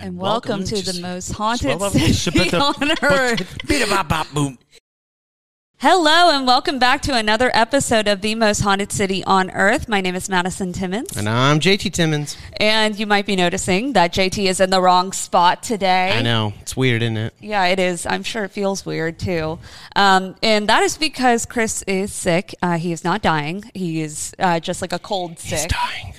And, welcome, to the most haunted city on earth. Hello, and welcome back to another episode of the most haunted city on earth. My name is Madison Timmons, And I'm JT Timmons. and you might be noticing that JT is in the wrong spot today. I know. It's weird, isn't it? Yeah, it is. I'm sure it feels weird too. Um, and that is because Chris is sick. Uh, he is not dying. He is uh, just like a cold He's sick. dying.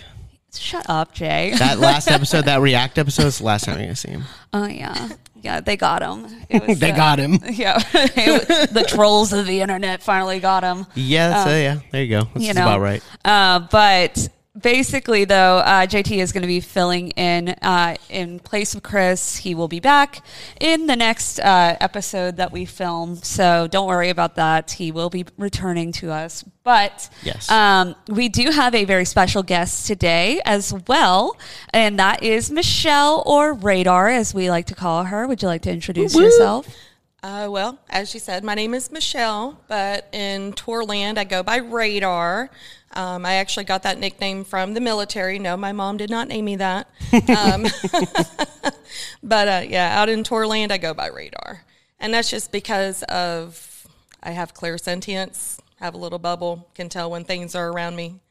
Shut up, Jay. That last episode, that React episode, is the last time you're to see him. Oh, yeah. Yeah, they got him. It was, They uh, got him. Yeah. It- the trolls of the internet finally got him. Yeah, that's, uh, yeah. There you go. That's you know. about right. Uh, but basically, though, uh, JT is going to be filling in uh, in place of Chris. He will be back in the next uh, episode that we film. So don't worry about that. He will be returning to us. But Yes. um, we do have a very special guest today as well, and that is Michelle or Radar, as we like to call her. Would you like to introduce yourself? Uh, well, as you said, my name is Michelle, but in Tourland, I go by Radar. Um, I actually got that nickname from the military. No, my mom did not name me that. Um, but uh, yeah, out in Tourland, I go by Radar. And that's just because of I have clairsentience, have a little bubble, can tell when things are around me.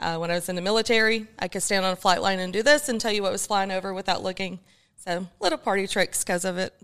Uh, when I was in the military, I could stand on a flight line and do this and tell you what was flying over without looking. So little party tricks because of it.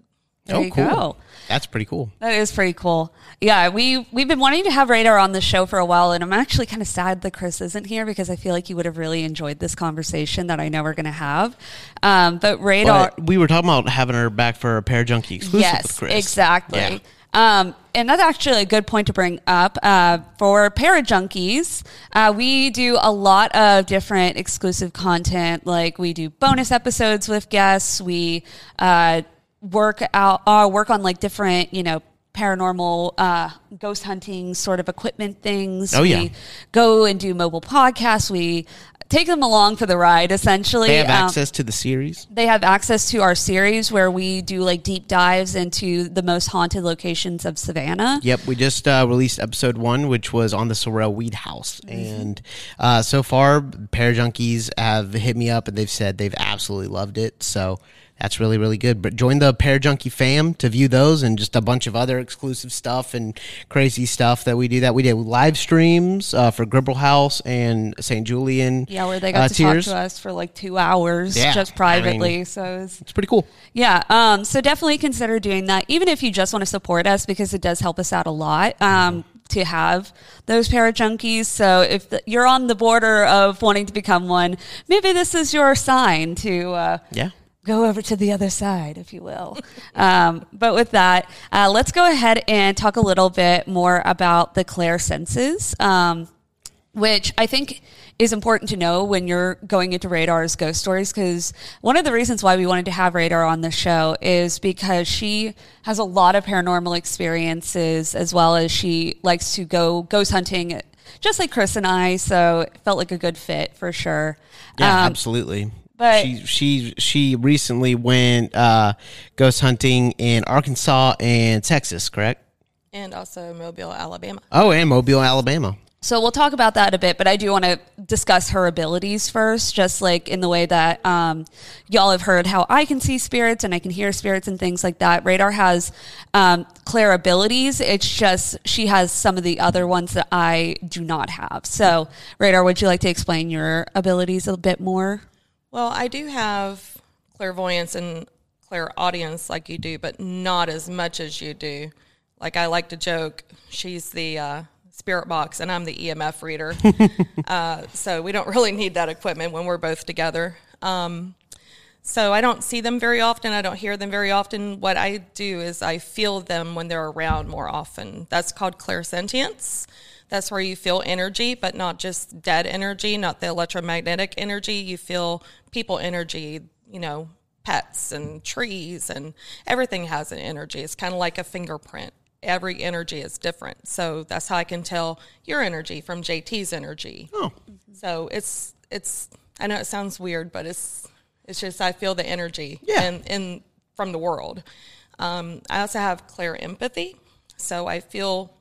There oh, you cool. go. That's pretty cool. That is pretty cool. Yeah, we we've been wanting to have Radar on the show for a while, and I'm actually kind of sad that Chris isn't here because I feel like he would have really enjoyed this conversation that I know we're going to have. Um, but Radar, But we were talking about having her back for a Parajunkie exclusive yes, with Chris. exactly. Yeah. Um, and that's actually a good point to bring up. Uh, for Parajunkies, uh, we do a lot of different exclusive content. Like we do bonus episodes with guests. We uh, work out, uh, work on like different, you know, paranormal uh, ghost hunting sort of equipment things. Oh, yeah. We go and do mobile podcasts. We take them along for the ride, essentially. They have Um, access to the series. they have access to our series where we do like deep dives into the most haunted locations of Savannah. Yep, we just uh, released episode one, which was on the Sorrel Weed House, and uh, so far, Parajunkies have hit me up and they've said they've absolutely loved it. So that's really really good. But join the Parajunkie fam to view those and just a bunch of other exclusive stuff and crazy stuff that we do. That we did live streams uh, for Gribble House and St. Julian. Yeah, where they got uh, to Tears. talk to us for like two hours Yeah, just I privately. mean- so it was, It's pretty cool. yeah, um, so definitely consider doing that, even if you just want to support us because it does help us out a lot. Um, to have those Parajunkies. So if the, you're on the border of wanting to become one, maybe this is your sign to uh, Yeah. Go over to the other side, if you will. um, but with that, uh, let's go ahead and talk a little bit more about the clair senses, um, which I think is important to know when you're going into Radar's ghost stories. Because one of the reasons why we wanted to have Radar on the show is because she has a lot of paranormal experiences, as well as she likes to go ghost hunting. Just like Chris and I, so it felt like a good fit for sure. Yeah, Um, absolutely. But- she she she recently went uh, ghost hunting in Arkansas and Texas, correct? and also Mobile, Alabama. Oh, and Mobile, Alabama. So we'll talk about that a bit, but I do want to discuss her abilities first, just like in the way that um, y'all have heard how I can see spirits and I can hear spirits and things like that. Radar has um, clear abilities. It's just she has some of the other ones that I do not have. So, Radar, would you like to explain your abilities a bit more? Well, I do have clairvoyance and clairaudience like you do, but not as much as you do. Like I like to joke, she's the uh, spirit box and I'm the EMF reader. uh, so we don't really need that equipment when we're both together. Um, so I don't see them very often. I don't hear them very often. What I do is I feel them when they're around more often. That's called clairsentience. That's where you feel energy, but not just dead energy, not the electromagnetic energy. You feel people energy, you know, pets and trees and everything has an energy. It's kind of like a fingerprint. Every energy is different. So that's how I can tell your energy from JT's energy. Oh, So it's it's I know it sounds weird, but it's it's just I feel the energy Yeah. in, in from the world. Um, I also have clairempathy, so I feel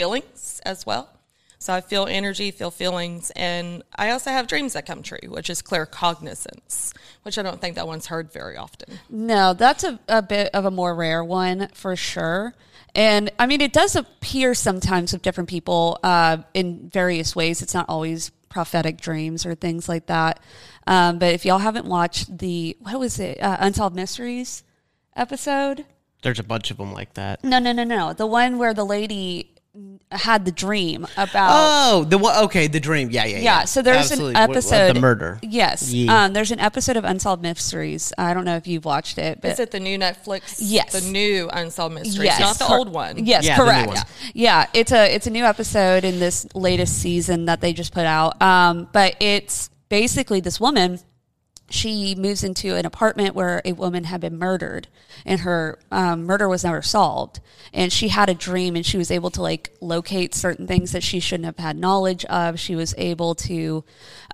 feelings as well. So I feel energy, feel feelings, and I also have dreams that come true, which is claircognizance, which I don't think that one's heard very often. No, that's a, a bit of a more rare one for sure. And I mean, it does appear sometimes with different people uh, in various ways. It's not always prophetic dreams or things like that. Um, but if y'all haven't watched the, what was it, uh, Unsolved Mysteries episode? there's a bunch of them like that. No, no, no, no. The one where the lady had the dream about. Oh, the one. Okay, the dream. Yeah, yeah, yeah. Yeah, so there's Absolutely. an What- what- episode. the murder. Yes. Yeah. Um, there's an episode of Unsolved Mysteries. I don't know if you've watched it, but Is it the new Netflix? Yes. The new Unsolved Mysteries, Yes. not the Cor- old one. Yes, Yeah, correct. one. Yeah, it's a it's a new episode in this latest season that they just put out. Um, but it's basically this woman. She moves into an apartment where a woman had been murdered, and her um, murder was never solved. And she had a dream, and she was able to like locate certain things that she shouldn't have had knowledge of. She was able to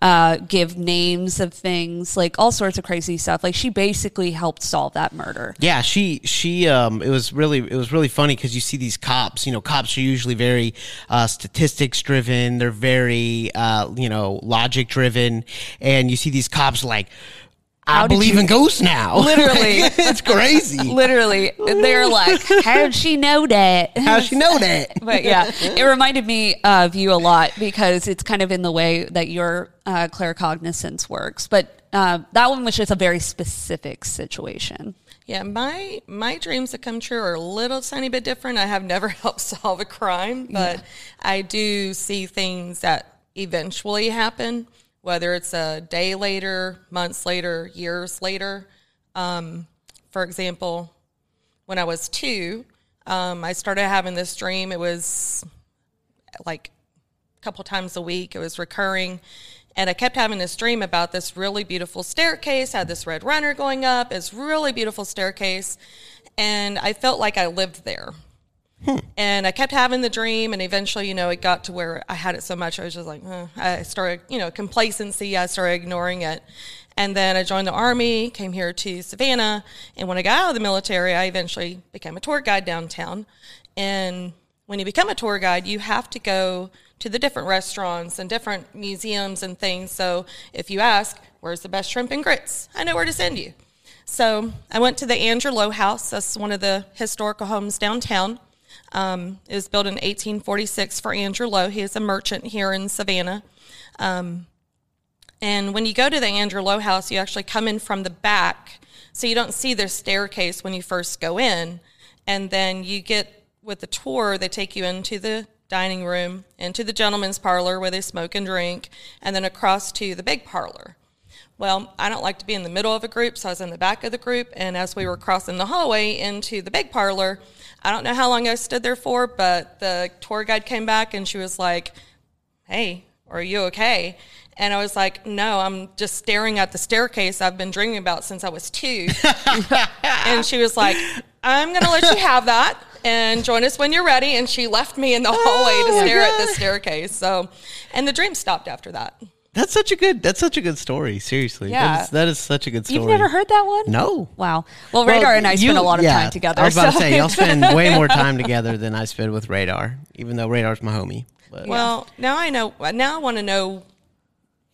uh, give names of things, like all sorts of crazy stuff. Like she basically helped solve that murder. Yeah, she she um it was really it was really funny because you see these cops. You know, cops are usually very uh, statistics driven. They're very uh you know logic driven, and you see these cops like. I How did believe you- in ghosts now. Literally. it's crazy. Literally, they're like, "How'd she know that?" How'd she know that? but yeah, it reminded me of you a lot because it's kind of in the way that your uh, claircognizance works. But uh, that one was just a very specific situation. Yeah, my my dreams that come true are a little tiny bit different. I have never helped solve a crime, but I do see things that eventually happen, whether it's a day later, months later, years later. Um, for example, when I was two, um, I started having this dream. It was like a couple times a week. It was recurring. And I kept having this dream about this really beautiful staircase, had this red runner going up, this really beautiful staircase. And I felt like I lived there. And I kept having the dream, and eventually, you know, it got to where I had it so much, I was just like, eh. I started, you know, complacency, I started ignoring it. And then I joined the Army, came here to Savannah, and when I got out of the military, I eventually became a tour guide downtown. And when you become a tour guide, you have to go to the different restaurants and different museums and things. So if you ask, where's the best shrimp and grits? I know where to send you. So I went to the Andrew Lowe House. That's one of the historical homes downtown. Um, it was built in 1846 for Andrew Lowe. He is a merchant here in Savannah. Um, and when you go to the Andrew Lowe House, you actually come in from the back. So you don't see the staircase when you first go in. And then you get with the tour, they take you into the dining room, into the gentleman's parlor where they smoke and drink, and then across to the big parlor. Well, I don't like to be in the middle of a group, so I was in the back of the group. And as we were crossing the hallway into the big parlor, I don't know how long I stood there for, but the tour guide came back and she was like, Hey, are you okay? And I was like, No, I'm just staring at the staircase I've been dreaming about since I was two. and she was like, I'm going to let you have that and join us when you're ready. And she left me in the hallway to oh stare at the staircase. So, and the dream stopped after that. That's such a good. That's such a good story. Seriously, Yeah. that is, that is such a good story. You've never heard that one? No. Wow. Well, Radar and I you- spend a lot of yeah, time together. I was about so to say y'all spend way more time together than I spend with Radar, even though Radar's my homie. But Well, now I know. Now I want to know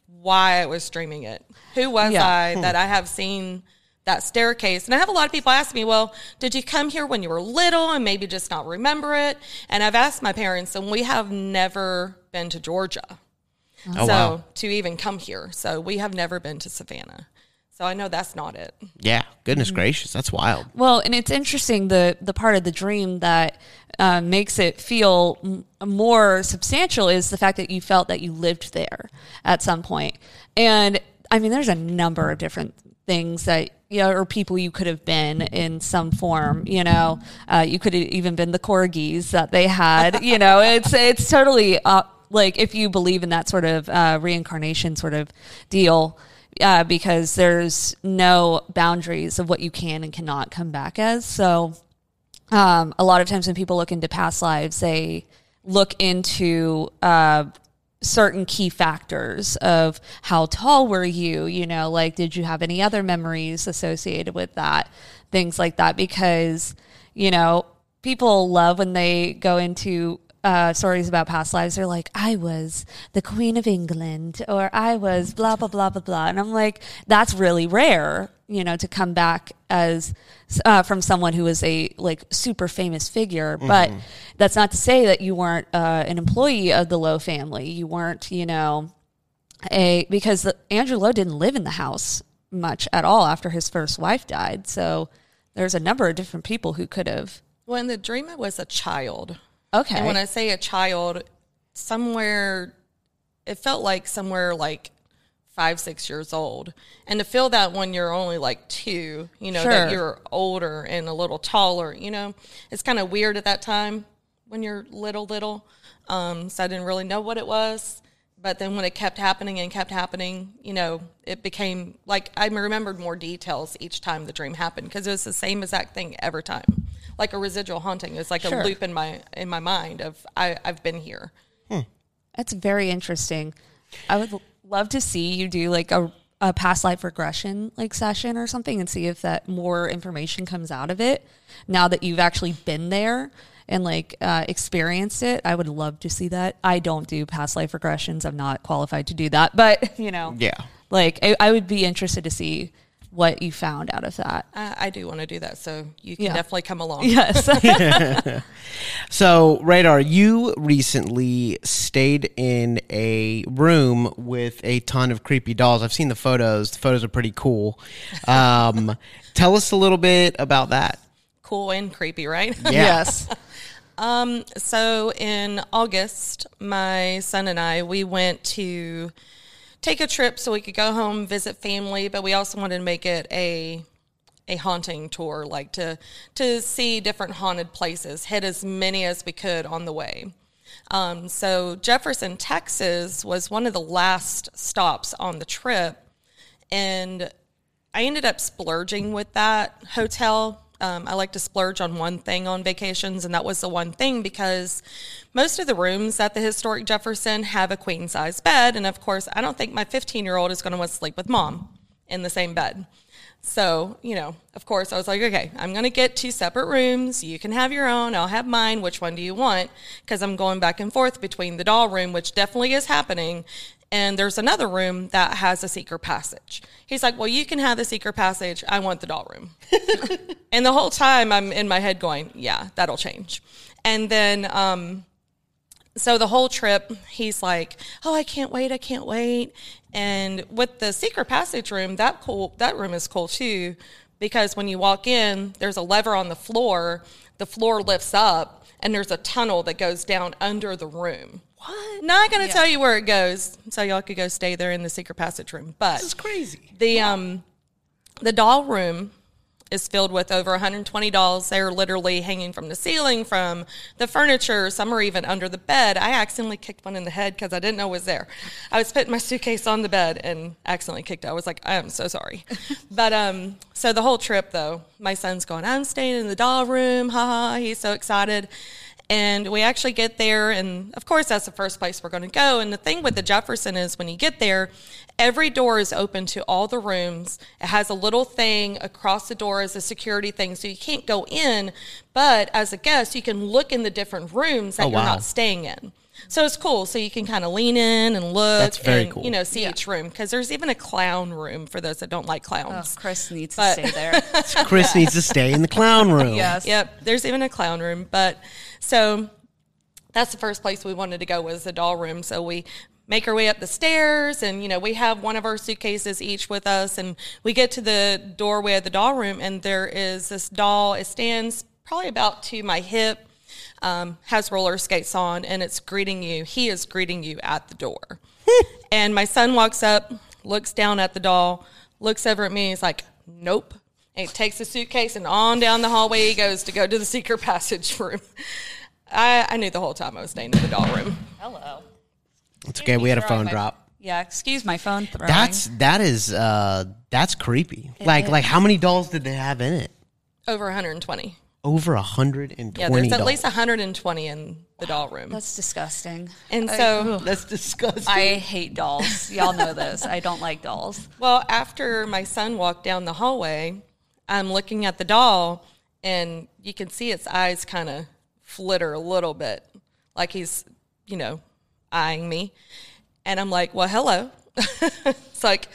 why I was streaming it. Who was Yeah. I hmm. that I have seen that staircase? And I have a lot of people ask me, "Well, did you come here when you were little and maybe just not remember it?" And I've asked my parents, and we have never been to Georgia. Oh, so wow. to even come here, so we have never been to Savannah. So I know that's not it. yeah, goodness Mm-hmm. gracious, that's wild. Well, and it's interesting the the part of the dream that uh, makes it feel m- more substantial is the fact that you felt that you lived there at some point. And I mean, there's a number of different things that you know, or people you could have been in some form. You know, uh, you could have even been the corgis that they had. you know, it's it's totally uh, like if you believe in that sort of uh, reincarnation sort of deal uh, because there's no boundaries of what you can and cannot come back as. So, um, a lot of times when people look into past lives, they look into uh, certain key factors of how tall were you, you know, like did you have any other memories associated with that, things like that, because, you know, people love when they go into uh, stories about past lives. They're like, I was the Queen of England, or I was blah, blah, blah, blah, blah. And I'm like, that's really rare, you know, to come back as uh, from someone who was a like super famous figure. But that's not to say that you weren't uh, an employee of the Lowe family. You weren't, you know, a because the, Andrew Lowe didn't live in the house much at all after his first wife died. So there's a number of different people who could have. Well, When the dream it was a child. Okay. And when I say a child, somewhere, it felt like somewhere like five, six years old. And to feel that when you're only like two, you know, that you're older and a little taller, you know, it's kind of weird at that time when you're little, little. Um, so I didn't really know what it was. But then when it kept happening and kept happening, you know, it became like I remembered more details each time the dream happened because it was the same exact thing every time, like a residual haunting. It's like Sure. a loop in my in my mind of I, I've been here. That's very interesting. I would love to see you do like a, a past life regression like session or something and see if that more information comes out of it now that you've actually been there and like uh, experienced it. I would love to see that. I don't do past life regressions. I'm not qualified to do that, but you know, Yeah. like I, I would be interested to see what you found out of that. I, I do want to do that, so you can Yeah. definitely come along. Yes. So, Radar, you recently stayed in a room with a ton of creepy dolls. I've seen the photos. The photos are pretty cool. Um, tell us a little bit about that. Cool and creepy, right? Yes. So in August, my son and I we went to take a trip so we could go home visit family, but we also wanted to make it a a haunting tour, like to to see different haunted places, hit as many as we could on the way. Um, so Jefferson, Texas, was one of the last stops on the trip, and I ended up splurging with that hotel. Um, I like to splurge on one thing on vacations, and that was the one thing because most of the rooms at the historic Jefferson have a queen size bed. And of course, I don't think my 15 year old is going to want to sleep with mom in the same bed. So, you know, of course, I was like, okay, I'm going to get two separate rooms. You can have your own. I'll have mine. Which one do you want? Because I'm going back and forth between the doll room, which definitely is happening, and there's another room that has a secret passage. He's like, well, you can have the secret passage. I want the doll room. and the whole time I'm in my head going, yeah, that'll change. And then, um, so the whole trip, he's like, "Oh, I can't wait! I can't wait!" And with the secret passage room, that cool, that room is cool too, because when you walk in, there's a lever on the floor. The floor lifts up, and there's a tunnel that goes down under the room. What? Not going to tell you where it goes, so y'all could go stay there in the secret passage room. But It's crazy. the um the doll room is filled with over 120 dolls. They're literally hanging from the ceiling, from the furniture. Some are even under the bed. I accidentally kicked one in the head because I didn't know it was there. I was putting my suitcase on the bed and accidentally kicked it. I was like, I am so sorry. but um, so the whole trip though, my son's going, I'm staying in the doll room. Ha ha. he's so excited. And we actually get there, and of course, that's the first place we're going to go. And the thing with the Jefferson is when you get there, every door is open to all the rooms. It has a little thing across the door as a security thing, so you can't go in. But as a guest, you can look in the different rooms that Oh, you're not staying in. So it's cool. So you can kind of lean in and look That's very and, cool. you know, see each room. Because there's even a clown room for those that don't like clowns. Oh, Chris needs But- to stay there. Chris needs to stay in the clown room. yes. Yep, there's even a clown room. But so that's the first place we wanted to go was the doll room. So we make our way up the stairs and you know we have one of our suitcases each with us and we get to the doorway of the doll room and there is this doll it stands probably about to my hip um, has roller skates on and it's greeting you he is greeting you at the door and my son walks up looks down at the doll looks over at me he's like nope and he takes the suitcase and on down the hallway he goes to go to the secret passage room I, I knew the whole time I was staying in the doll room. Hello. It's okay. We had a phone drop. Yeah, excuse my phone throwing. That's that is uh that's creepy. like like how many dolls did they have in it? Over 120. Over a hundred and Yeah, there's at least 120 in the doll room. That's disgusting. and so, That's disgusting. I hate dolls. Y'all know this. I don't like dolls. well, after my son walked down the hallway, I'm looking at the doll, and you can see its eyes kind of flitter a little bit, like he's, you know, eyeing me. And I'm like, well, hello. it's like,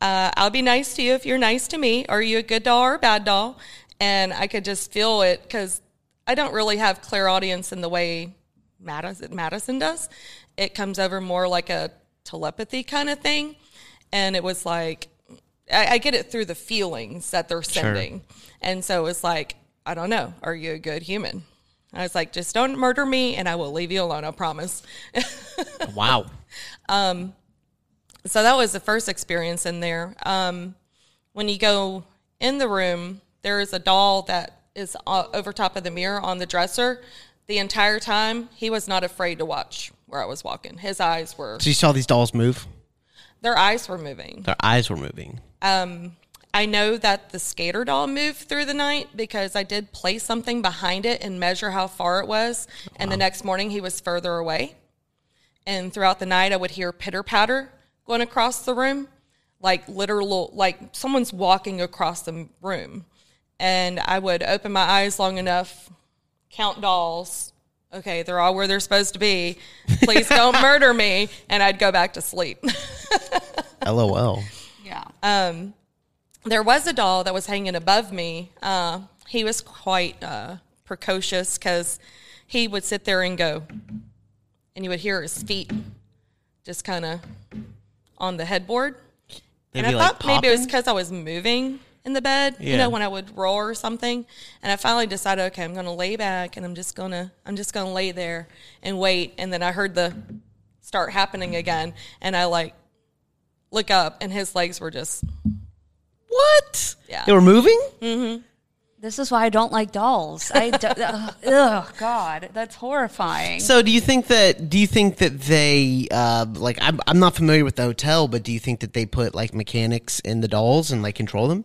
uh, I'll be nice to you if you're nice to me. Are you a good doll or a bad doll? And I could just feel it because I don't really have clairaudience in the way Madison, Madison does. It comes over more like a telepathy kind of thing. And it was like, I, I get it through the feelings that they're sending. And so it's like, I don't know, are you a good human? I was like, just don't murder me and I will leave you alone, I promise. wow. Um, so that was the first experience in there. Um, when you go in the room, there is a doll that is uh, over top of the mirror on the dresser. The entire time, he was not afraid to watch where I was walking. His eyes were, So you saw these dolls move? their eyes were moving. Their eyes were moving. Um, I know that the skater doll moved through the night because I did place something behind it and measure how far it was. And the next morning, he was further away. And throughout the night, I would hear pitter patter going across the room, like literal, like someone's walking across the room. And I would open my eyes long enough, count dolls. Okay, they're all where they're supposed to be. Please don't murder me. And I'd go back to sleep. LOL. Yeah. Um, there was a doll that was hanging above me. Uh, he was quite uh, precocious because he would sit there and go, and you would hear his feet just kind of on the headboard. They'd and I like thought maybe it was because I was moving in the bed, you know, when I would roar or something. And I finally decided, okay, I'm going to lay back and I'm just going to, I'm just going to lay there and wait. And then I heard the start happening again. And I like look up and his legs were just, What? Yeah. They were moving? This is why I don't like dolls. I do, ugh, ugh, God, that's horrifying. So do you think that do you think that they uh like I'm I'm not familiar with the hotel, but do you think that they put like mechanics in the dolls and like control them?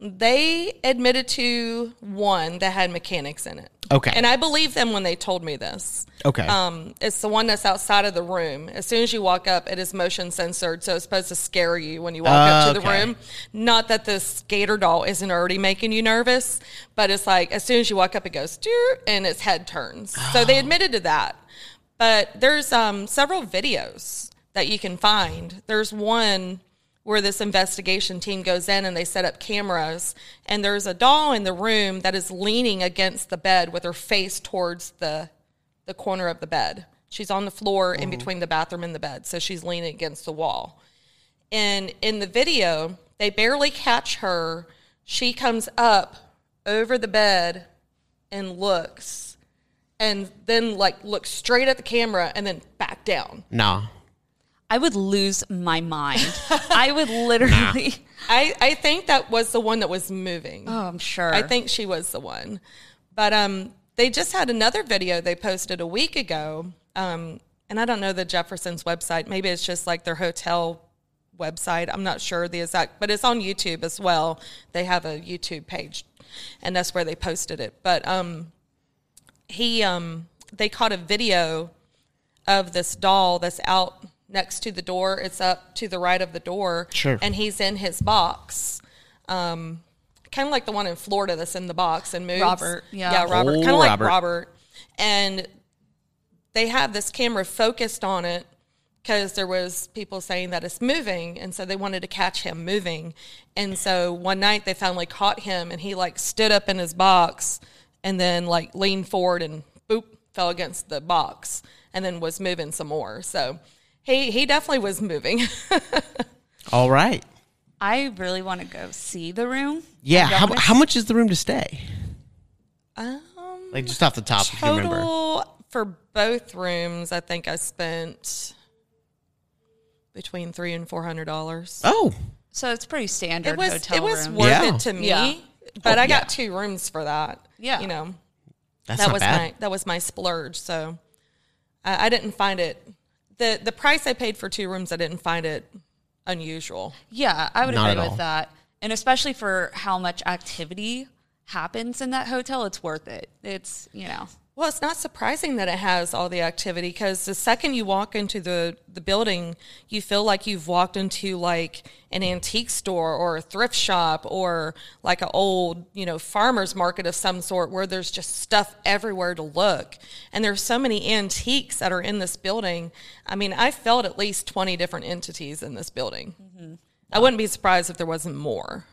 They admitted to one that had mechanics in it. Okay. And I believe them when they told me this. Okay. Um, it's the one that's outside of the room. As soon as you walk up, it is motion censored, so it's supposed to scare you when you walk up to the room. Not that the skater doll isn't already making you nervous, but it's like as soon as you walk up, it goes and its head turns. So they admitted to that. But there's um, several videos that you can find. There's one where this investigation team goes in and they set up cameras, and there's a doll in the room that is leaning against the bed with her face towards the the corner of the bed. She's on the floor in mm-hmm. between the bathroom and the bed, so she's leaning against the wall. And in the video, they barely catch her. She comes up over the bed and looks, and then like looks straight at the camera and then back down. nah. I would lose my mind. I would literally. I, I think that was the one that was moving. Oh, I'm sure. I think she was the one. But um, they just had another video they posted a week ago. Um, and I don't know the Jefferson's website. Maybe it's just like their hotel website. I'm not sure the exact, but it's on YouTube as well. They have a YouTube page, and that's where they posted it. But um, he, um, they caught a video of this doll that's out next to the door. It's up to the right of the door. Sure. And he's in his box. Um, kind of like the one in Florida that's in the box and moves. Robert, yeah. Yeah, Robert. Oh, kind of like Robert. Robert. And they have this camera focused on it because there was people saying that it's moving and so they wanted to catch him moving and so one night they finally caught him and he like stood up in his box and then like leaned forward and boop fell against the box and then was moving some more so he he definitely was moving. All right. I really want to go see the room. Yeah. How, wanna how much is the room to stay? um, Like just off the top, if you remember. for both rooms, I think I spent between three and four hundred dollars. Oh, So it's pretty standard It was hotel it was room. worth Yeah. it to me, Yeah. but Oh, I got yeah. two rooms for that. Yeah. you know that's that not was bad. my that was my splurge. So I, I didn't find it the the price I paid for two rooms. I didn't find it unusual. Yeah, I would Not agree with all. that. And especially for how much activity happens in that hotel, it's worth it. It's, you know, Well, it's not surprising that it has all the activity because the second you walk into the, the building, you feel like you've walked into like an antique store or a thrift shop or like an old, you know, farmer's market of some sort where there's just stuff everywhere to look. And there's so many antiques that are in this building. I mean, I felt at least 20 different entities in this building. Mm-hmm. I wouldn't be surprised if there wasn't more.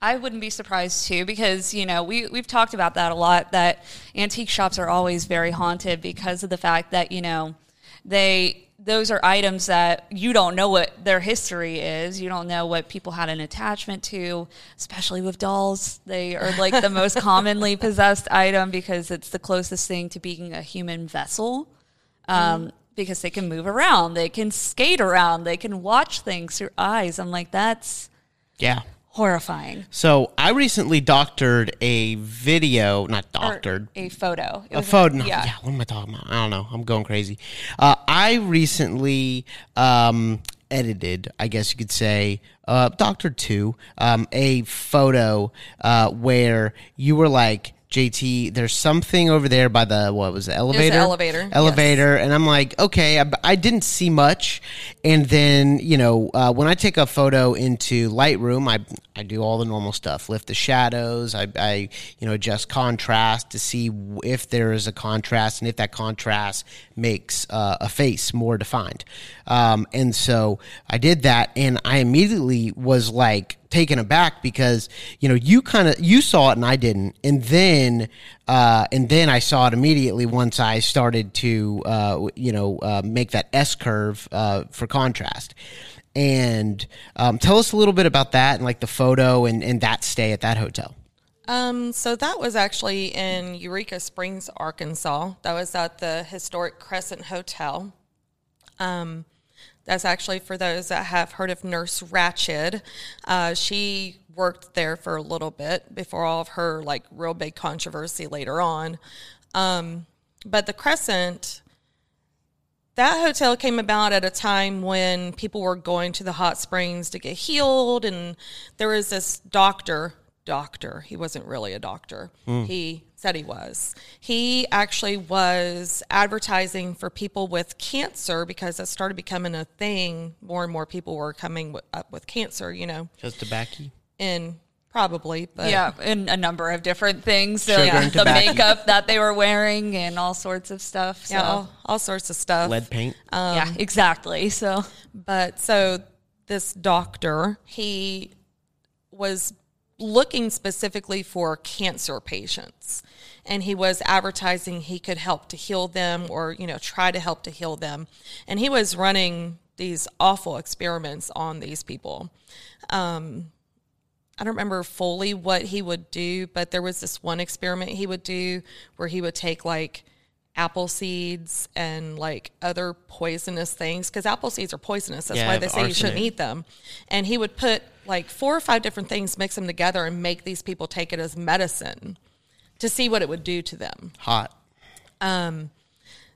I wouldn't be surprised too because you know we we've talked about that a lot that antique shops are always very haunted because of the fact that you know they those are items that you don't know what their history is. You don't know what people had an attachment to especially with dolls. They are like the most commonly possessed item because it's the closest thing to being a human vessel um, because they can move around they can skate around they can watch things through eyes. I'm like that's Yeah. Horrifying So I recently doctored a video, not or doctored, a photo. It a was photo. no, yeah. yeah. What am I talking about? I don't know. I'm going crazy. Uh, I recently um, edited, I guess you could say, uh, doctored two, um, a photo uh, where you were like. JT, there's something over there by the what was it, elevator? elevator, yes. Elevator, and I'm like, okay, I, I didn't see much, and then you know uh, when I take a photo into Lightroom, I I do all the normal stuff, lift the shadows, I, I you know adjust contrast to see if there is a contrast and if that contrast makes uh, a face more defined, um, and so I did that, and I immediately was like taken aback because you know you kind of you saw it and I didn't, and then uh, and then I saw it immediately once I started to uh, you know uh, make that S curve uh, for contrast. And um, tell us a little bit about that and like the photo and, and that stay at that hotel. Um, so that was actually in Eureka Springs, Arkansas. That was at the historic Crescent Hotel. Um, that's actually for those that have heard of Nurse Ratched. Uh, she worked there for a little bit before all of her like real big controversy later on. Um, but the Crescent, that hotel came about at a time when people were going to the hot springs to get healed, and there was this doctor. Doctor, he wasn't really a doctor. He said he was. He actually was advertising for people with cancer because that started becoming a thing. More and more people were coming w- up with cancer, you know, Just tobacco. And probably, but Yeah, and a number of different things. So, Sugar yeah, the makeup that they were wearing and all sorts of stuff. So. yeah, all, all sorts of stuff. Lead paint. yeah, exactly. So But so this doctor, he was looking specifically for cancer patients and he was advertising he could help to heal them or you know try to help to heal them and he was running these awful experiments on these people um, I don't remember fully what he would do, but there was this one experiment he would do where he would take like apple seeds and like other poisonous things because apple seeds are poisonous. That's Yeah, why they say you shouldn't eat them. And he would put like four or five different things, mix them together, and make these people take it as medicine to see what it would do to them. Hot. Um,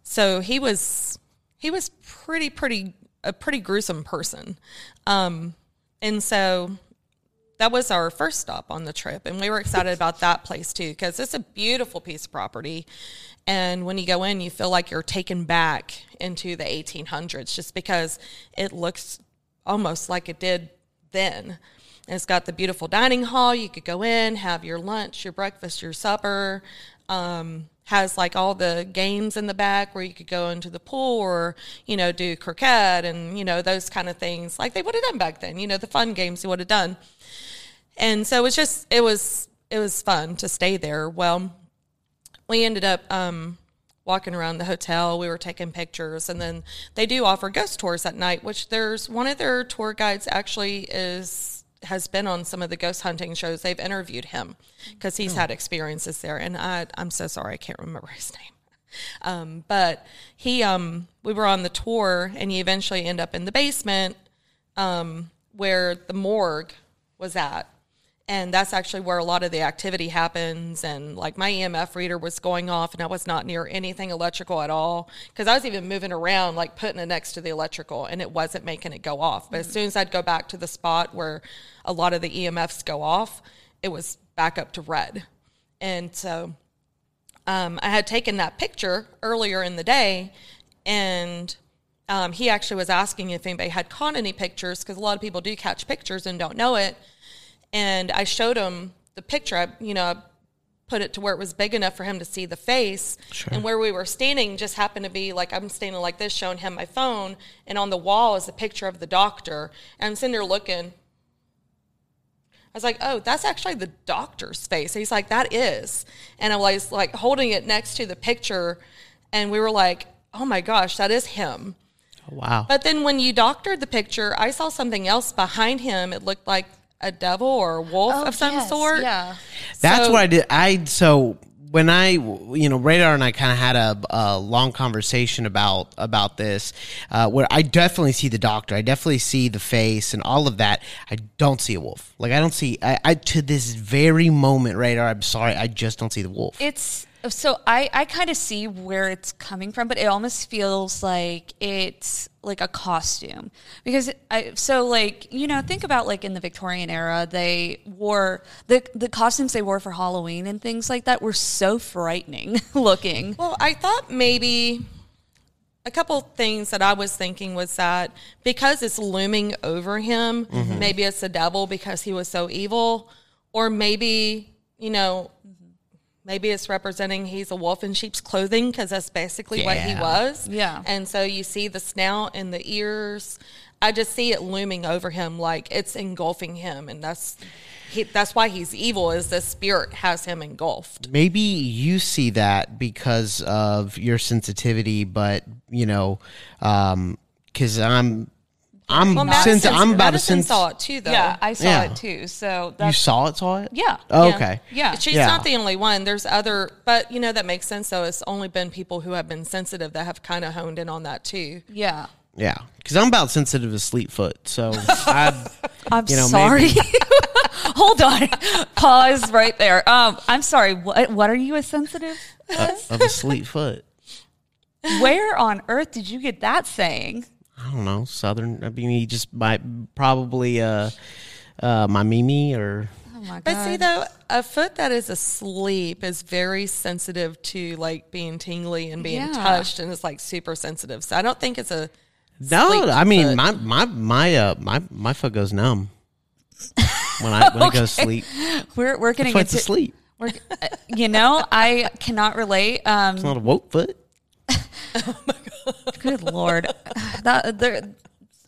So he was he was pretty pretty a pretty gruesome person. Um, and so that was our first stop on the trip and we were excited about that place too because it's a beautiful piece of property and when you go in you feel like you're taken back into the 1800s just because it looks almost like it did then. And it's got the beautiful dining hall you could go in have your lunch your breakfast your supper um, has like all the games in the back where you could go into the pool or you know do croquet and you know those kind of things. Like they would have done back then you know the fun games you would have done and so it was just it was it was fun to stay there well we ended up um, walking around the hotel. We were taking pictures, and then they do offer ghost tours at night. Which there's one of their tour guides actually is has been on some of the ghost hunting shows. They've interviewed him because he's had experiences there, and I I'm so sorry I can't remember his name. Um, but he, um, we were on the tour, and you eventually end up in the basement um, where the morgue was at. And that's actually where a lot of the activity happens. And like my EMF reader was going off, and I was not near anything electrical at all because I was even moving around, like putting it next to the electrical, and it wasn't making it go off. But as soon as I'd go back to the spot where a lot of the EMFs go off, it was back up to red. And so um, I had taken that picture earlier in the day, and um, he actually was asking if anybody had caught any pictures because a lot of people do catch pictures and don't know it. And I showed him the picture. I, you know, I put it to where it was big enough for him to see the face. And where we were standing just happened to be like I'm standing like this, showing him my phone, and on the wall is a picture of the doctor. And I'm sitting there looking. I was like, oh, that's actually the doctor's face. He's like, that is. And I was like holding it next to the picture, and we were like, oh my gosh, that is him. Oh, wow. But then when you doctored the picture, I saw something else behind him. It looked like a devil or a wolf of some yes, sort. Yeah. That's So- what I did. I so when I, you know, Radar and I kind of had a, a long conversation about about this, uh, where I definitely see the doctor, I definitely see the face and all of that. I don't see a wolf. Like I don't see. I, I to this very moment, Radar. I'm sorry, I just don't see the wolf. It's so I I kind of see where it's coming from, but it almost feels like it's like a costume because I so like you know think about like in the Victorian era they wore the the costumes they wore for Halloween and things like that were so frightening looking. Well, I thought maybe a couple things that I was thinking was that because it's looming over him, Mm-hmm. maybe it's the devil because he was so evil, or maybe, you know, maybe it's representing he's a wolf in sheep's clothing because that's basically what he was. Yeah. And so you see the snout and the ears. I just see it looming over him like it's engulfing him. And that's. He, that's why he's evil. Is the spirit has him engulfed? Maybe you see that because of your sensitivity, but you know, um, because I'm, I'm Well, since Madison, I'm about to Madison sense. saw it too, though. Yeah, I saw Yeah. it too. So You saw it, saw it. yeah. Oh, Yeah. okay. Yeah. She's Yeah. not the only one. There's other, but you know that makes sense. though. it's only been people who have been sensitive that have kind of honed in on that too. Yeah. Yeah, because I'm about sensitive as sleep foot, so I, I'm You know, sorry. Hold on. Pause right there. Um, I'm sorry. What what are you as sensitive? of a sleep foot. Where on earth did you get that saying? I don't know, southern. I mean, he just might probably uh, uh, my Mimi or Oh my god. But see though, a foot that is asleep is very sensitive to like being tingly and being Yeah. touched, and it's like super sensitive. So I don't think it's a no. I mean, foot. my my my uh my my foot goes numb when I when it goes sleep. we're we're getting That's why it's into asleep. We're, uh, you know, I cannot relate. Um, It's not a woke foot. good lord, that there.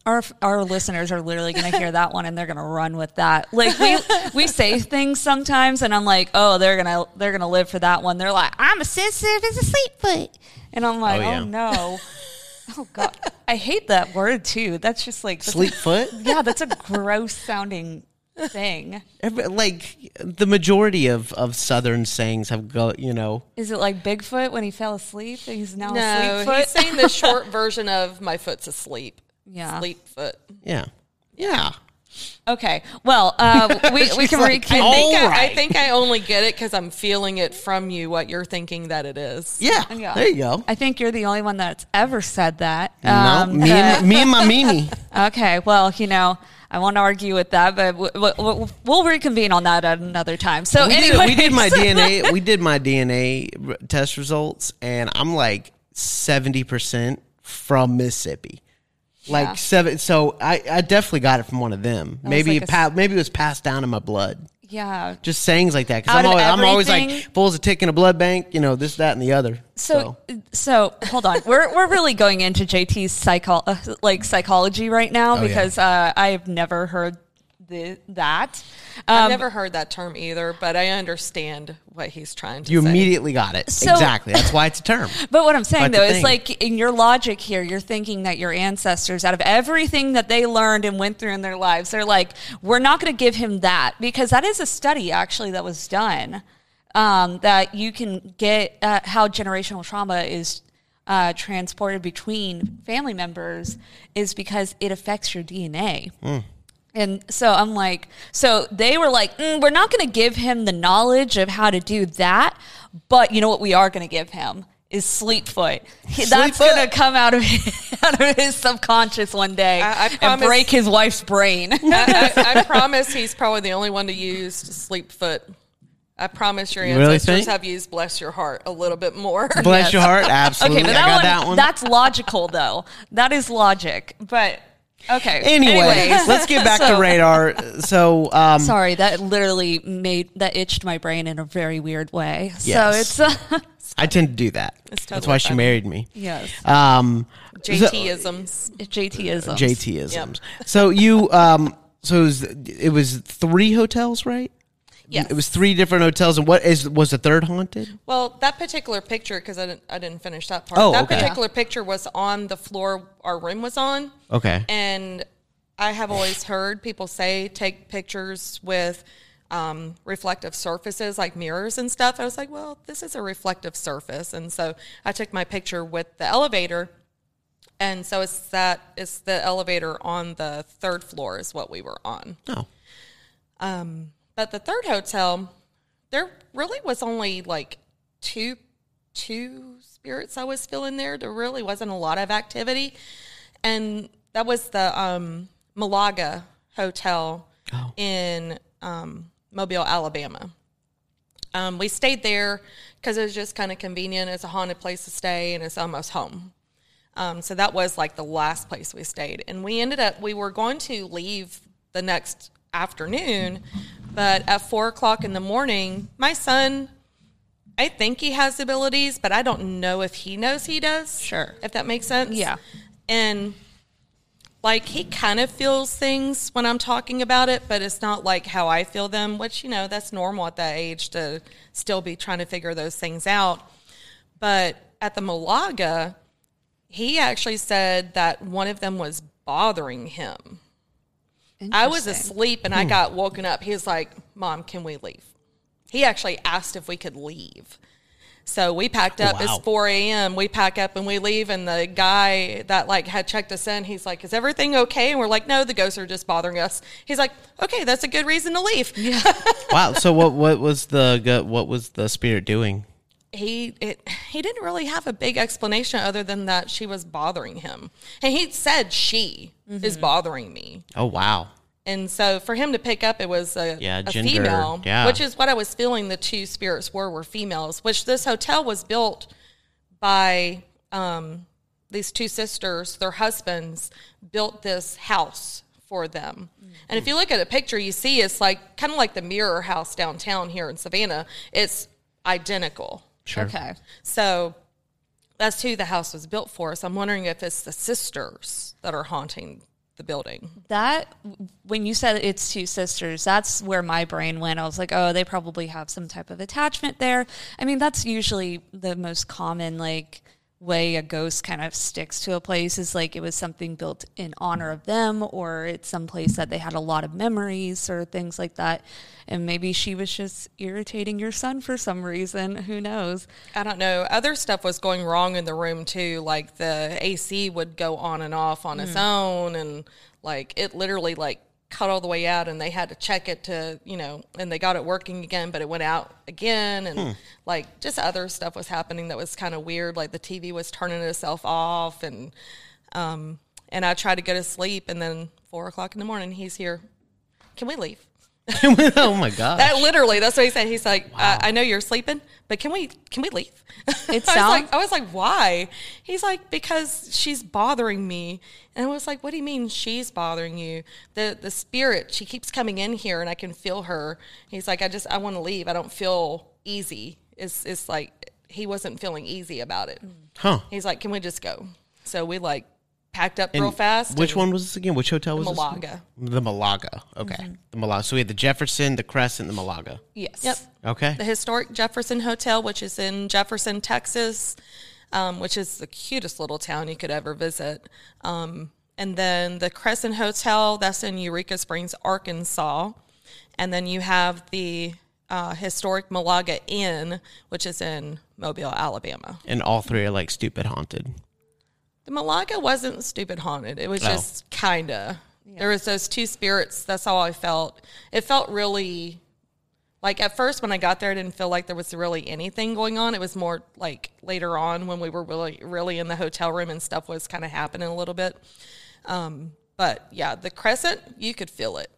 Our, our listeners are literally going to hear that one and they're going to run with that. Like we we say things sometimes and I'm like, "Oh, they're going to they're going to live for that one." They're like, "I'm as sensitive as a sleep foot." And I'm like, Oh, "Oh, no." Oh god. I hate that word too. That's just like Sleep foot. yeah, that's a gross sounding thing. Every- Like the majority of of southern sayings have go. You know, Is it like Bigfoot when he fell asleep? He's now no. asleep foot. He's saying the short version of my foot's asleep. Yeah. sleep foot. yeah, yeah. Okay. Well, uh, we, we can like, recap. I think, I, I think I only get it because I'm feeling it from you. What you're thinking that it is. Yeah, Yeah. there you go. I think you're the only one that's ever said that. no, Um, me and me and my Mimi. okay. Well, you know, I won't argue with that, but w- w- w- we'll reconvene on that at another time. So we, anyway, did, we did my DNA. We did my DNA test results, and I'm like seventy percent from Mississippi. Like Yeah. seven. So I, I definitely got it from one of them. Maybe like pa- maybe it was passed down in my blood. Yeah. Just sayings like that because I'm always, I'm always like full as a tick in a blood bank. You know this, that, and the other. So, so hold on. We're we're really going into JT's psycho uh, like psychology right now Oh, yeah. because uh, I have never heard the, that. I've Um, never heard that term either, but I understand what he's trying to You say. immediately got it. So- exactly. That's why it's a term. But what I'm saying Quite though is like in your logic here, you're thinking that your ancestors, out of everything that they learned and went through in their lives, they're like, we're not going to give him that because that is a study actually that was done um, that you can get uh, how generational trauma is. Uh, transported between family members is because it affects your DNA. And so I'm like, so they were like, mm, we're not going to give him the knowledge of how to do that, but you know what we are going to give him is Sleepfoot. He- That's Sleepfoot. going to come out of out of his subconscious one day I- I and promise- break his wife's brain. I, I, I promise he's probably the only one to use Sleepfoot. I promise your You really ancestors have used Bless Your Heart a little bit more. Bless your heart. Absolutely. okay, but I that got one, that one. that's logical though. That is logic. But okay. anyway, Anyways. let's get back to radar. So, um, Sorry, that literally made that itched my brain in a very weird way. Yes. So it's uh, I tend to do that. It's That's totally why she married me. yes, Um, so- JTisms. JTisms. JTisms. So you, um, so it was, it was three hotels, right? Yes. It was three different hotels, and what is was the third haunted? Well, that particular picture, because I didn't, I didn't finish that part. Oh, that okay. particular picture was on the floor our room was on. Okay. And I have always heard people say take pictures with um, reflective surfaces like mirrors and stuff. I was like, well, this is a reflective surface, and so I took my picture with the elevator. And so it's that it's the elevator on the third floor is what we were on. Oh, But the third hotel, there really was only like two two spirits I was feeling there. There really wasn't a lot of activity. And that was the um, Malaga Hotel in um, Mobile, Alabama. Um, we stayed there because it was just kind of convenient. It's a haunted place to stay, and it's almost home. Um, so that was like the last place we stayed. And we ended up, we were going to leave the next afternoon, but at four o'clock in the morning, my son, I think he has abilities, but I don't know if he knows he does. Sure. If that makes sense. Yeah. And like he kind of feels things when I'm talking about it, but it's not like how I feel them, which, you know, that's normal at that age to still be trying to figure those things out. But at the Malaga, he actually said that one of them was bothering him. I was asleep and I hmm. got woken up. He was like, Mom, can we leave? He actually asked if we could leave. So we packed oh, up. wow. It's 4 a.m. We pack up and we leave. And the guy that like had checked us in, he's like, "Is everything okay?" And we're like, "No, the ghosts are just bothering us." He's like, "Okay, that's a good reason to leave." Yeah. wow. So what what was the gu- what was the spirit doing? He it, he didn't really have a big explanation other than that she was bothering him, and he said she is bothering me. Oh wow. And so for him to pick up, it was a, Yeah, a gender, female, yeah. which is what I was feeling the two spirits were, were females, which this hotel was built by um, these two sisters. Their husbands built this house for them. And if you look at a picture, you see it's like kind of like the mirror house downtown here in Savannah. It's identical. Sure. Okay. So that's who the house was built for. So I'm wondering if it's the sisters that are haunting the building. That when you said it's two sisters, that's where my brain went. I was like, oh, they probably have some type of attachment there. I mean, that's usually the most common like way a ghost kind of sticks to a place is like it was something built in honor of them or it's some place that they had a lot of memories or things like that. And maybe she was just irritating your son for some reason. Who knows? I don't know. Other stuff was going wrong in the room too. Like the AC would go on and off on its mm. own, and like it literally like cut all the way out, and they had to check it to you know, and they got it working again, but it went out again, and like just other stuff was happening that was kind of weird. Like the TV was turning itself off, and um, and I tried to go to sleep, and then four o'clock in the morning, he's here. Can we leave? oh my god. That literally, that's what he said. He's like, I, I know you're sleeping, but can we can we leave? It I was sounds- like, I was like, why? He's like, because she's bothering me, and I was like, what do you mean she's bothering you? The the spirit, she keeps coming in here, and I can feel her. He's like, I just I want to leave. I don't feel easy. It's it's like he wasn't feeling easy about it. huh. He's like, can we just go? So we like packed up real fast. Which one was this again? Which hotel was Malaga. this? Malaga. The Malaga. Okay. Mm-hmm. The Malaga. So we had the Jefferson, the Crescent, the Malaga. Yes. Yep. Okay. The historic Jefferson Hotel, which is in Jefferson, Texas, um, which is the cutest little town you could ever visit. Um, and then the Crescent Hotel, that's in Eureka Springs, Arkansas. And then you have the uh, historic Malaga Inn, which is in Mobile, Alabama. And all three are like stupid haunted. The Malaga wasn't stupid haunted. It was Oh. just kind of. There was those two spirits. That's how I felt. It felt really like at first when I got there, I didn't feel like there was really anything going on. It was more like later on when we were really, really in the hotel room and stuff was kind of happening a little bit. Um, but yeah, the Crescent, you could feel it.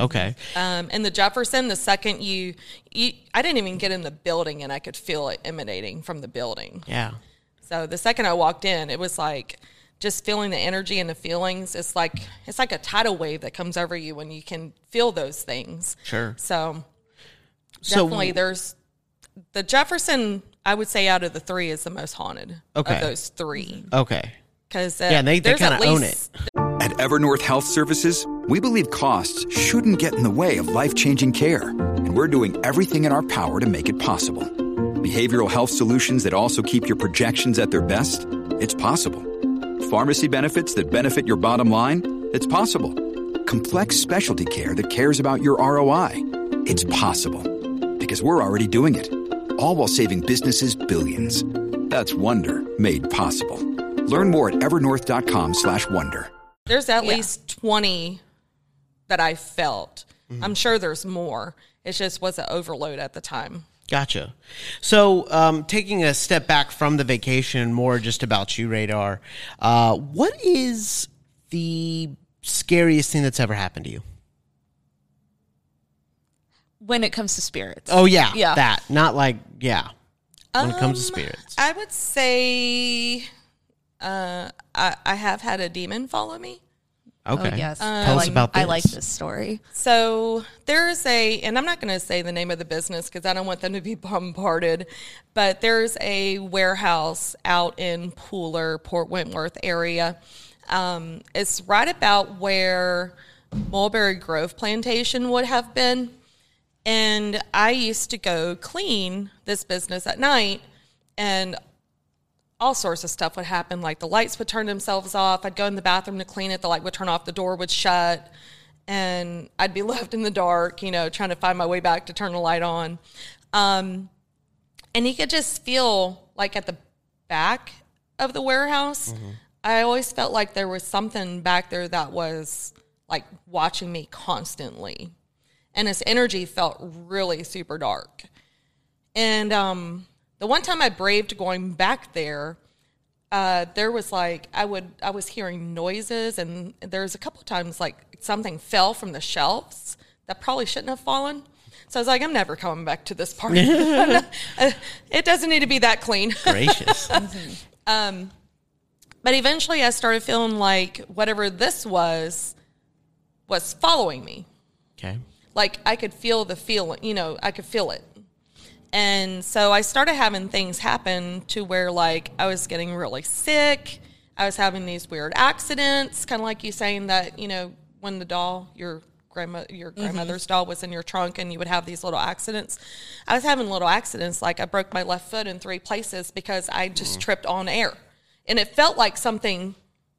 Okay. Um, and the Jefferson, the second you, you, I didn't even get in the building and I could feel it emanating from the building. Yeah. So the second I walked in, it was like just feeling the energy and the feelings. It's like it's like a tidal wave that comes over you when you can feel those things. Sure. So So definitely, there's the Jefferson. I would say out of the three is the most haunted Okay. of those three Okay. because uh, Yeah, they- they kinda own it. At Evernorth Health Services, we believe costs shouldn't get in the way of life changing care, and we're doing everything in our power to make it possible. Behavioral health solutions that also keep your projections at their best? It's possible. Pharmacy benefits that benefit your bottom line? It's possible. Complex specialty care that cares about your ROI? It's possible. Because we're already doing it. All while saving businesses billions. That's Wonder made possible. Learn more at evernorth.com slash wonder. there's at least twenty that I felt. Mm-hmm. I'm sure there's more. It just was an overload at the time. Gotcha. So, um, taking a step back from the vacation, more just about you, Radar. Uh, what is the scariest thing that's ever happened to you? When it comes to spirits. Oh yeah, Yeah. that. Not like yeah. When it comes to spirits, I would say uh, I, I have had a demon follow me. Okay. Oh, yes. Tell I us like, about this. I like this story. So there's a, and I'm not going to say the name of the business because I don't want them to be bombarded, but there's a warehouse out in Pooler, Port Wentworth area. Um, it's right about where Mulberry Grove Plantation would have been. And I used to go clean this business at night, and all sorts of stuff would happen. Like the lights would turn themselves off. I'd go in the bathroom to clean it. The light would turn off. The door would shut. And I'd be left in the dark, you know, trying to find my way back to turn the light on. Um, and you could just feel like at the back of the warehouse, I always felt like there was something back there that was like watching me constantly. And this energy felt really super dark. And um, the one time I braved going back there, uh, there was like I would I was hearing noises, and there was a couple of times like something fell from the shelves that probably shouldn't have fallen. So I was like, I'm never coming back to this party. Uh, it doesn't need to be that clean. Gracious. But eventually, I started feeling like whatever this was was following me. okay. like I could feel the feeling, you know, I could feel it. And so I started having things happen to where like I was getting really sick. I was having these weird accidents, kind of like you saying that, you know, when the doll, your grandma your mm-hmm. grandmother's doll was in your trunk and you would have these little accidents. I was having little accidents like I broke my left foot in three places because I just mm-hmm. tripped on air. And it felt like something,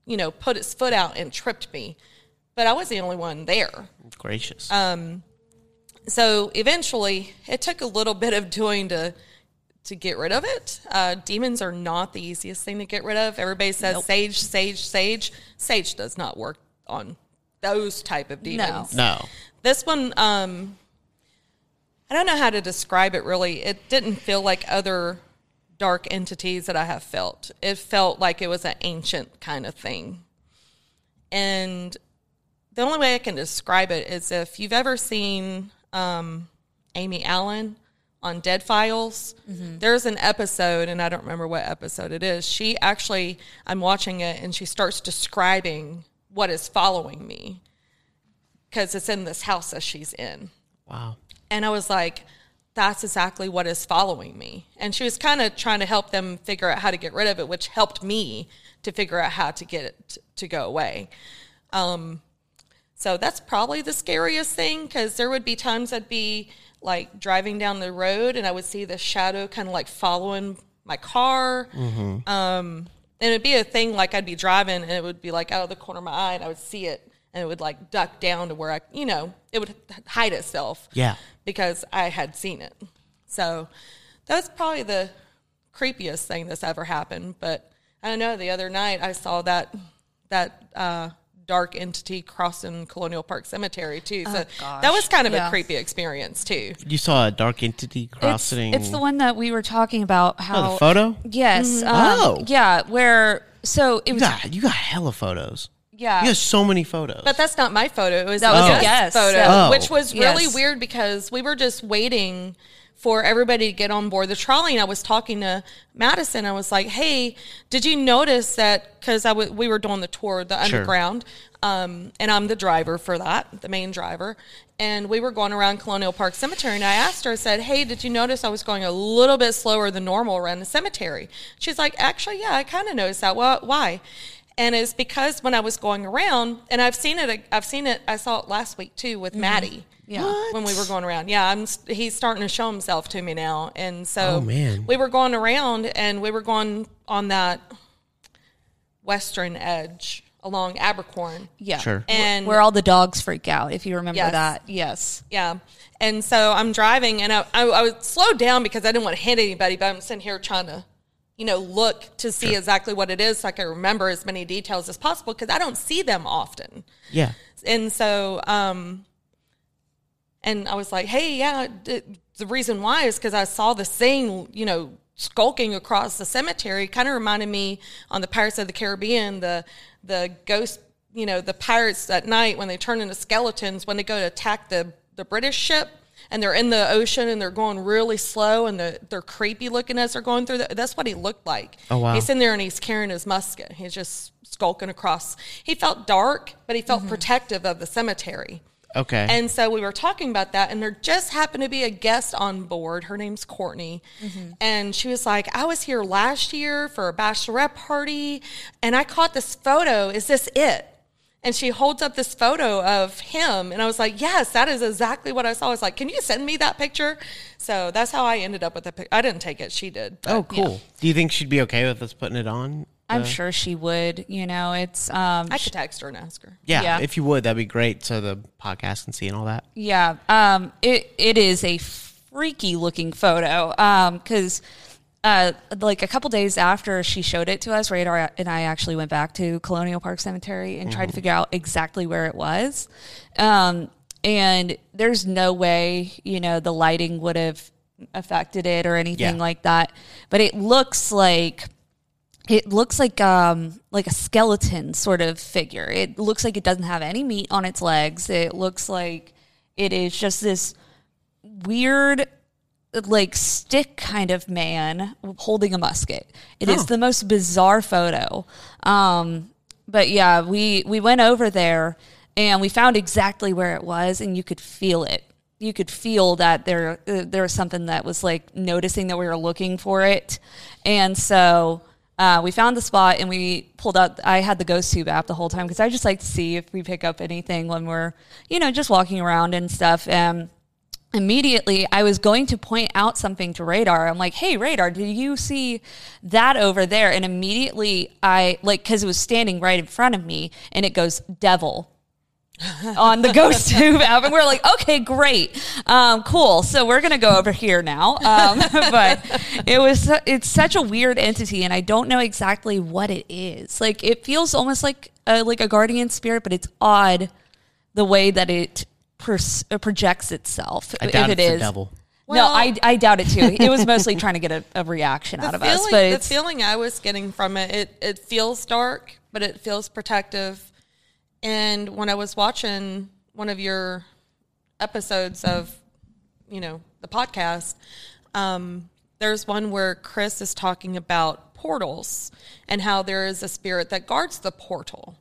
you know, put its foot out and tripped me. But I was the only one there Gracious. Um, so eventually it took a little bit of doing to to get rid of it. Uh, demons are not the easiest thing to get rid of. Everybody says sage sage sage. Sage does not work on those type of demons. No. this one um i don't know how to describe it really. It didn't feel like other dark entities that i have felt. It felt like it was an ancient kind of thing. And the only way I can describe it is if you've ever seen um, Amy Allen on Dead Files, there's an episode, and I don't remember what episode it is. She actually, I'm watching it, and she starts describing what is following me because it's in this house that she's in. Wow. And I was like, that's exactly what is following me. And she was kind of trying to help them figure out how to get rid of it, which helped me to figure out how to get it to go away. Um, so that's probably the scariest thing because there would be times I'd be like driving down the road and I would see the shadow kind of like following my car. Um, and it'd be a thing like I'd be driving and it would be like out of the corner of my eye and I would see it and it would like duck down to where I, you know, it would hide itself. Yeah. Because I had seen it. So that's probably the creepiest thing that's ever happened. But I don't know. The other night I saw that that uh, dark entity crossing Colonial Park Cemetery too. So that was kind of Yeah. a creepy experience too. You saw a dark entity crossing. it's the one that we were talking about. How Oh, the photo. Yes. Um, Oh. Yeah. Where so it You was. got you got hella photos. Yeah. You got so many photos. But that's not my photo. It was That a was a guest guest, photo, Oh. which was really Yes. weird because we were just waiting for everybody to get on board the trolley. And I was talking to Madison. I was like, "Hey, did you notice that?" Because I w- we were doing the tour, the Sure. underground, um, and I'm the driver for that, the main driver. And we were going around Colonial Park Cemetery, and I asked her, I said, "Hey, did you notice I was going a little bit slower than normal around the cemetery?" She's like, "Actually, yeah, I kind of noticed that. Well, why?" And it's because when I was going around, and I've seen it, I've seen it, I saw it last week too with Maddie. Yeah. When we were going around. Yeah, I'm, he's starting to show himself to me now. And so Oh, man. we were going around and we were going on that western edge along Abercorn. yeah. Sure. And where all the dogs freak out. If you remember Yes. that. Yes. Yeah. And so I'm driving and I, I, I would slow down because I didn't want to hit anybody, but I'm sitting here trying to, you know, look to see exactly what it is so I can remember as many details as possible because I don't see them often. yeah. And so, um, and I was like, hey, yeah, d- the reason why is because I saw the thing, you know, skulking across the cemetery. Kind of reminded me on the Pirates of the Caribbean, the the ghost, you know, the pirates at night when they turn into skeletons when they go to attack the the British ship. And they're in the ocean and they're going really slow and the, they're creepy looking as they're going through. The, that's what he looked like. Oh, wow. He's in there and he's carrying his musket. He's just skulking across. He felt dark, but he felt mm-hmm. protective of the cemetery. Okay. And so we were talking about that, and there just happened to be a guest on board. Her name's Courtney. Mm-hmm. And she was like, I was here last year for a bachelorette party, and I caught this photo. Is this it? And she holds up this photo of him. And I was like, Yes, that is exactly what I saw. I was like, Can you send me that picture? So that's how I ended up with the picture. I didn't take it, she did. but- oh, cool. Do you think she'd be okay with us putting it on? I'm sure she would. You know, it's um. I could text her and ask her. Yeah, Yeah. if you would, that'd be great. So the podcast can see and all that. Yeah, um, it it is a freaky looking photo. Um, because uh, like a couple days after she showed it to us, Radar and I actually went back to Colonial Park Cemetery and tried to figure out exactly where it was. Um, and there's no way you know the lighting would have affected it or anything Yeah. like that. But it looks like it looks like um like a skeleton sort of figure. It looks like it doesn't have any meat on its legs. It looks like it is just this weird like stick kind of man holding a musket. It is Oh. the most bizarre photo. Um but yeah, we we went over there and we found exactly where it was and you could feel it. You could feel that there uh, there was something that was like noticing that we were looking for it. And so uh, we found the spot and we pulled out. I had the Ghost Tube app the whole time because I just like to see if we pick up anything when we're, you know, just walking around and stuff. And immediately I was going to point out something to Radar. I'm like, hey, Radar, did you see that over there? And immediately I, like, because it was standing right in front of me and it goes, devil. On the Ghost Tube app, and we're like, okay, great, um, cool. So we're gonna go over here now. Um, but it was it's such a weird entity, and I don't know exactly what it is. Like it feels almost like a, like a guardian spirit, but it's odd the way that it pers- uh, projects itself. I doubt if it it's the is. devil. no, I, I doubt it too. It was mostly trying to get a, a reaction out of feeling, us, but the feeling I was getting from it, it, it feels dark, but it feels protective. And when I was watching one of your episodes of, you know, the podcast, um, there's one where Chris is talking about portals and how there is a spirit that guards the portal.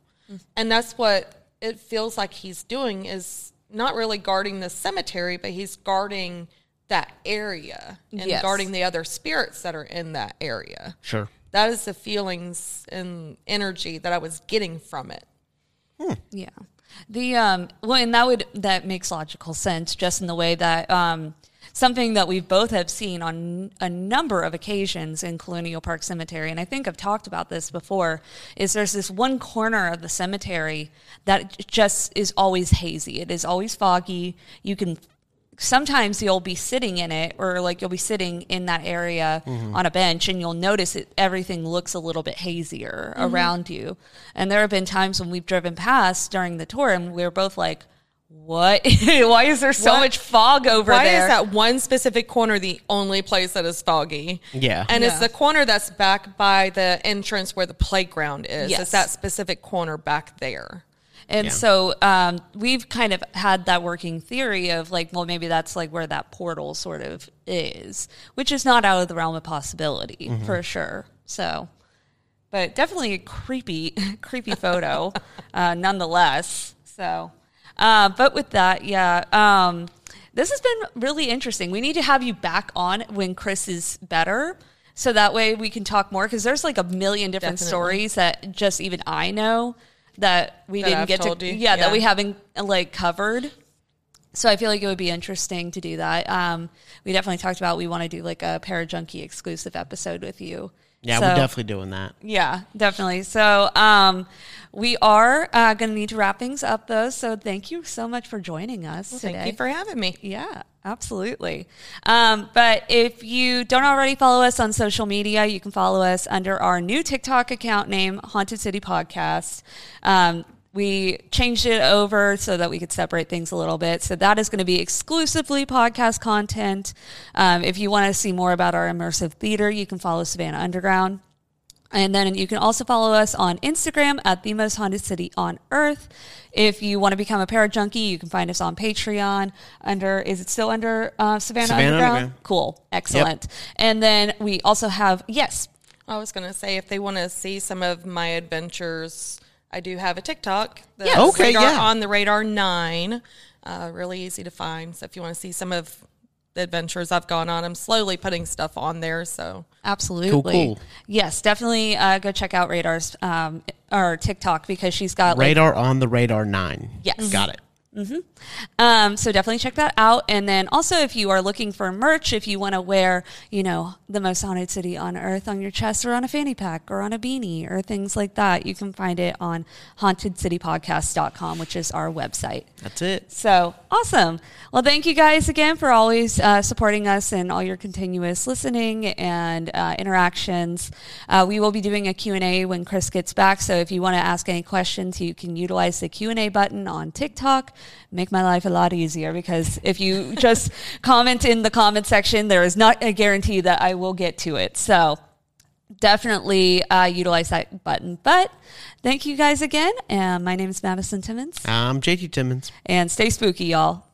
And that's what it feels like he's doing is not really guarding the cemetery, but he's guarding that area and Yes. guarding the other spirits that are in that area. Sure. that is the feelings and energy that I was getting from it. Yeah. The um well and that would that makes logical sense just in the way that um something that we both have seen on a number of occasions in Colonial Park Cemetery and I think I've talked about this before is there's this one corner of the cemetery that just is always hazy. It is always foggy. You can sometimes you'll be sitting in it or like you'll be sitting in that area mm-hmm. on a bench and you'll notice it everything looks a little bit hazier mm-hmm. around you and there have been times when we've driven past during the tour and we were both like what why is there so What- much fog over there? Why is that one specific corner the only place that is foggy? Yeah. And it's the corner that's back by the entrance where the playground is. Yes. It's that specific corner back there. And so um, we've kind of had that working theory of like, well, maybe that's like where that portal sort of is, which is not out of the realm of possibility for sure. So, but definitely a creepy, creepy photo, uh, nonetheless. So, uh, but with that, yeah. Um, this has been really interesting. We need to have you back on when Chris is better. So that way we can talk more because there's like a million different Definitely. stories that just even I know that we That didn't I've get to you, yeah, that we haven't like covered. So i feel like it would be interesting to do that. Um, we definitely talked about we want to do like a Parajunkie exclusive episode with you Yeah, So- we're definitely doing that. yeah definitely so um, we are uh, going to need to wrap things up though so thank you so much for joining us today Thank you for having me. yeah, absolutely. Um, but if you don't already follow us on social media, you can follow us under our new TikTok account name, Haunted City Podcast. Um, we changed it over so that we could separate things a little bit. So that is going to be exclusively podcast content. Um, if you want to see more about our immersive theater, you can follow Savannah Underground. And then you can also follow us on Instagram at the most haunted city on earth. If you want to become a Parajunkie, you can find us on Patreon under, is it still under uh, Savannah, Savannah Underground? Underground. Cool. Excellent. And then we also have, yes, I was going to say if they want to see some of my adventures, I do have a TikTok. The Yes. Okay, radar, yeah. On the radar nine, uh, really easy to find. So if you want to see some of the adventures I've gone on, I'm slowly putting stuff on there. So absolutely. cool. Yes, definitely uh, go check out Radar's um, or TikTok because she's got like, Radar on the radar nine. Yes. Got it. Um, so definitely check that out. And then also, if you are looking for merch, if you want to wear, you know, the most haunted city on earth on your chest or on a fanny pack or on a beanie or things like that, you can find it on hauntedcitypodcast.com, which is our website. That's it. So awesome. Well, thank you guys again for always uh, supporting us and all your continuous listening and uh, interactions. Uh, we will be doing a Q&A when Chris gets back. So if you want to ask any questions, you can utilize the Q&A button on TikTok. Make my life a lot easier because if you just comment in the comment section, there is not a guarantee that I will get to it. So definitely uh, utilize that button. But thank you guys again. And my name is Madison Timmons. I'm JT Timmons. And stay spooky, y'all.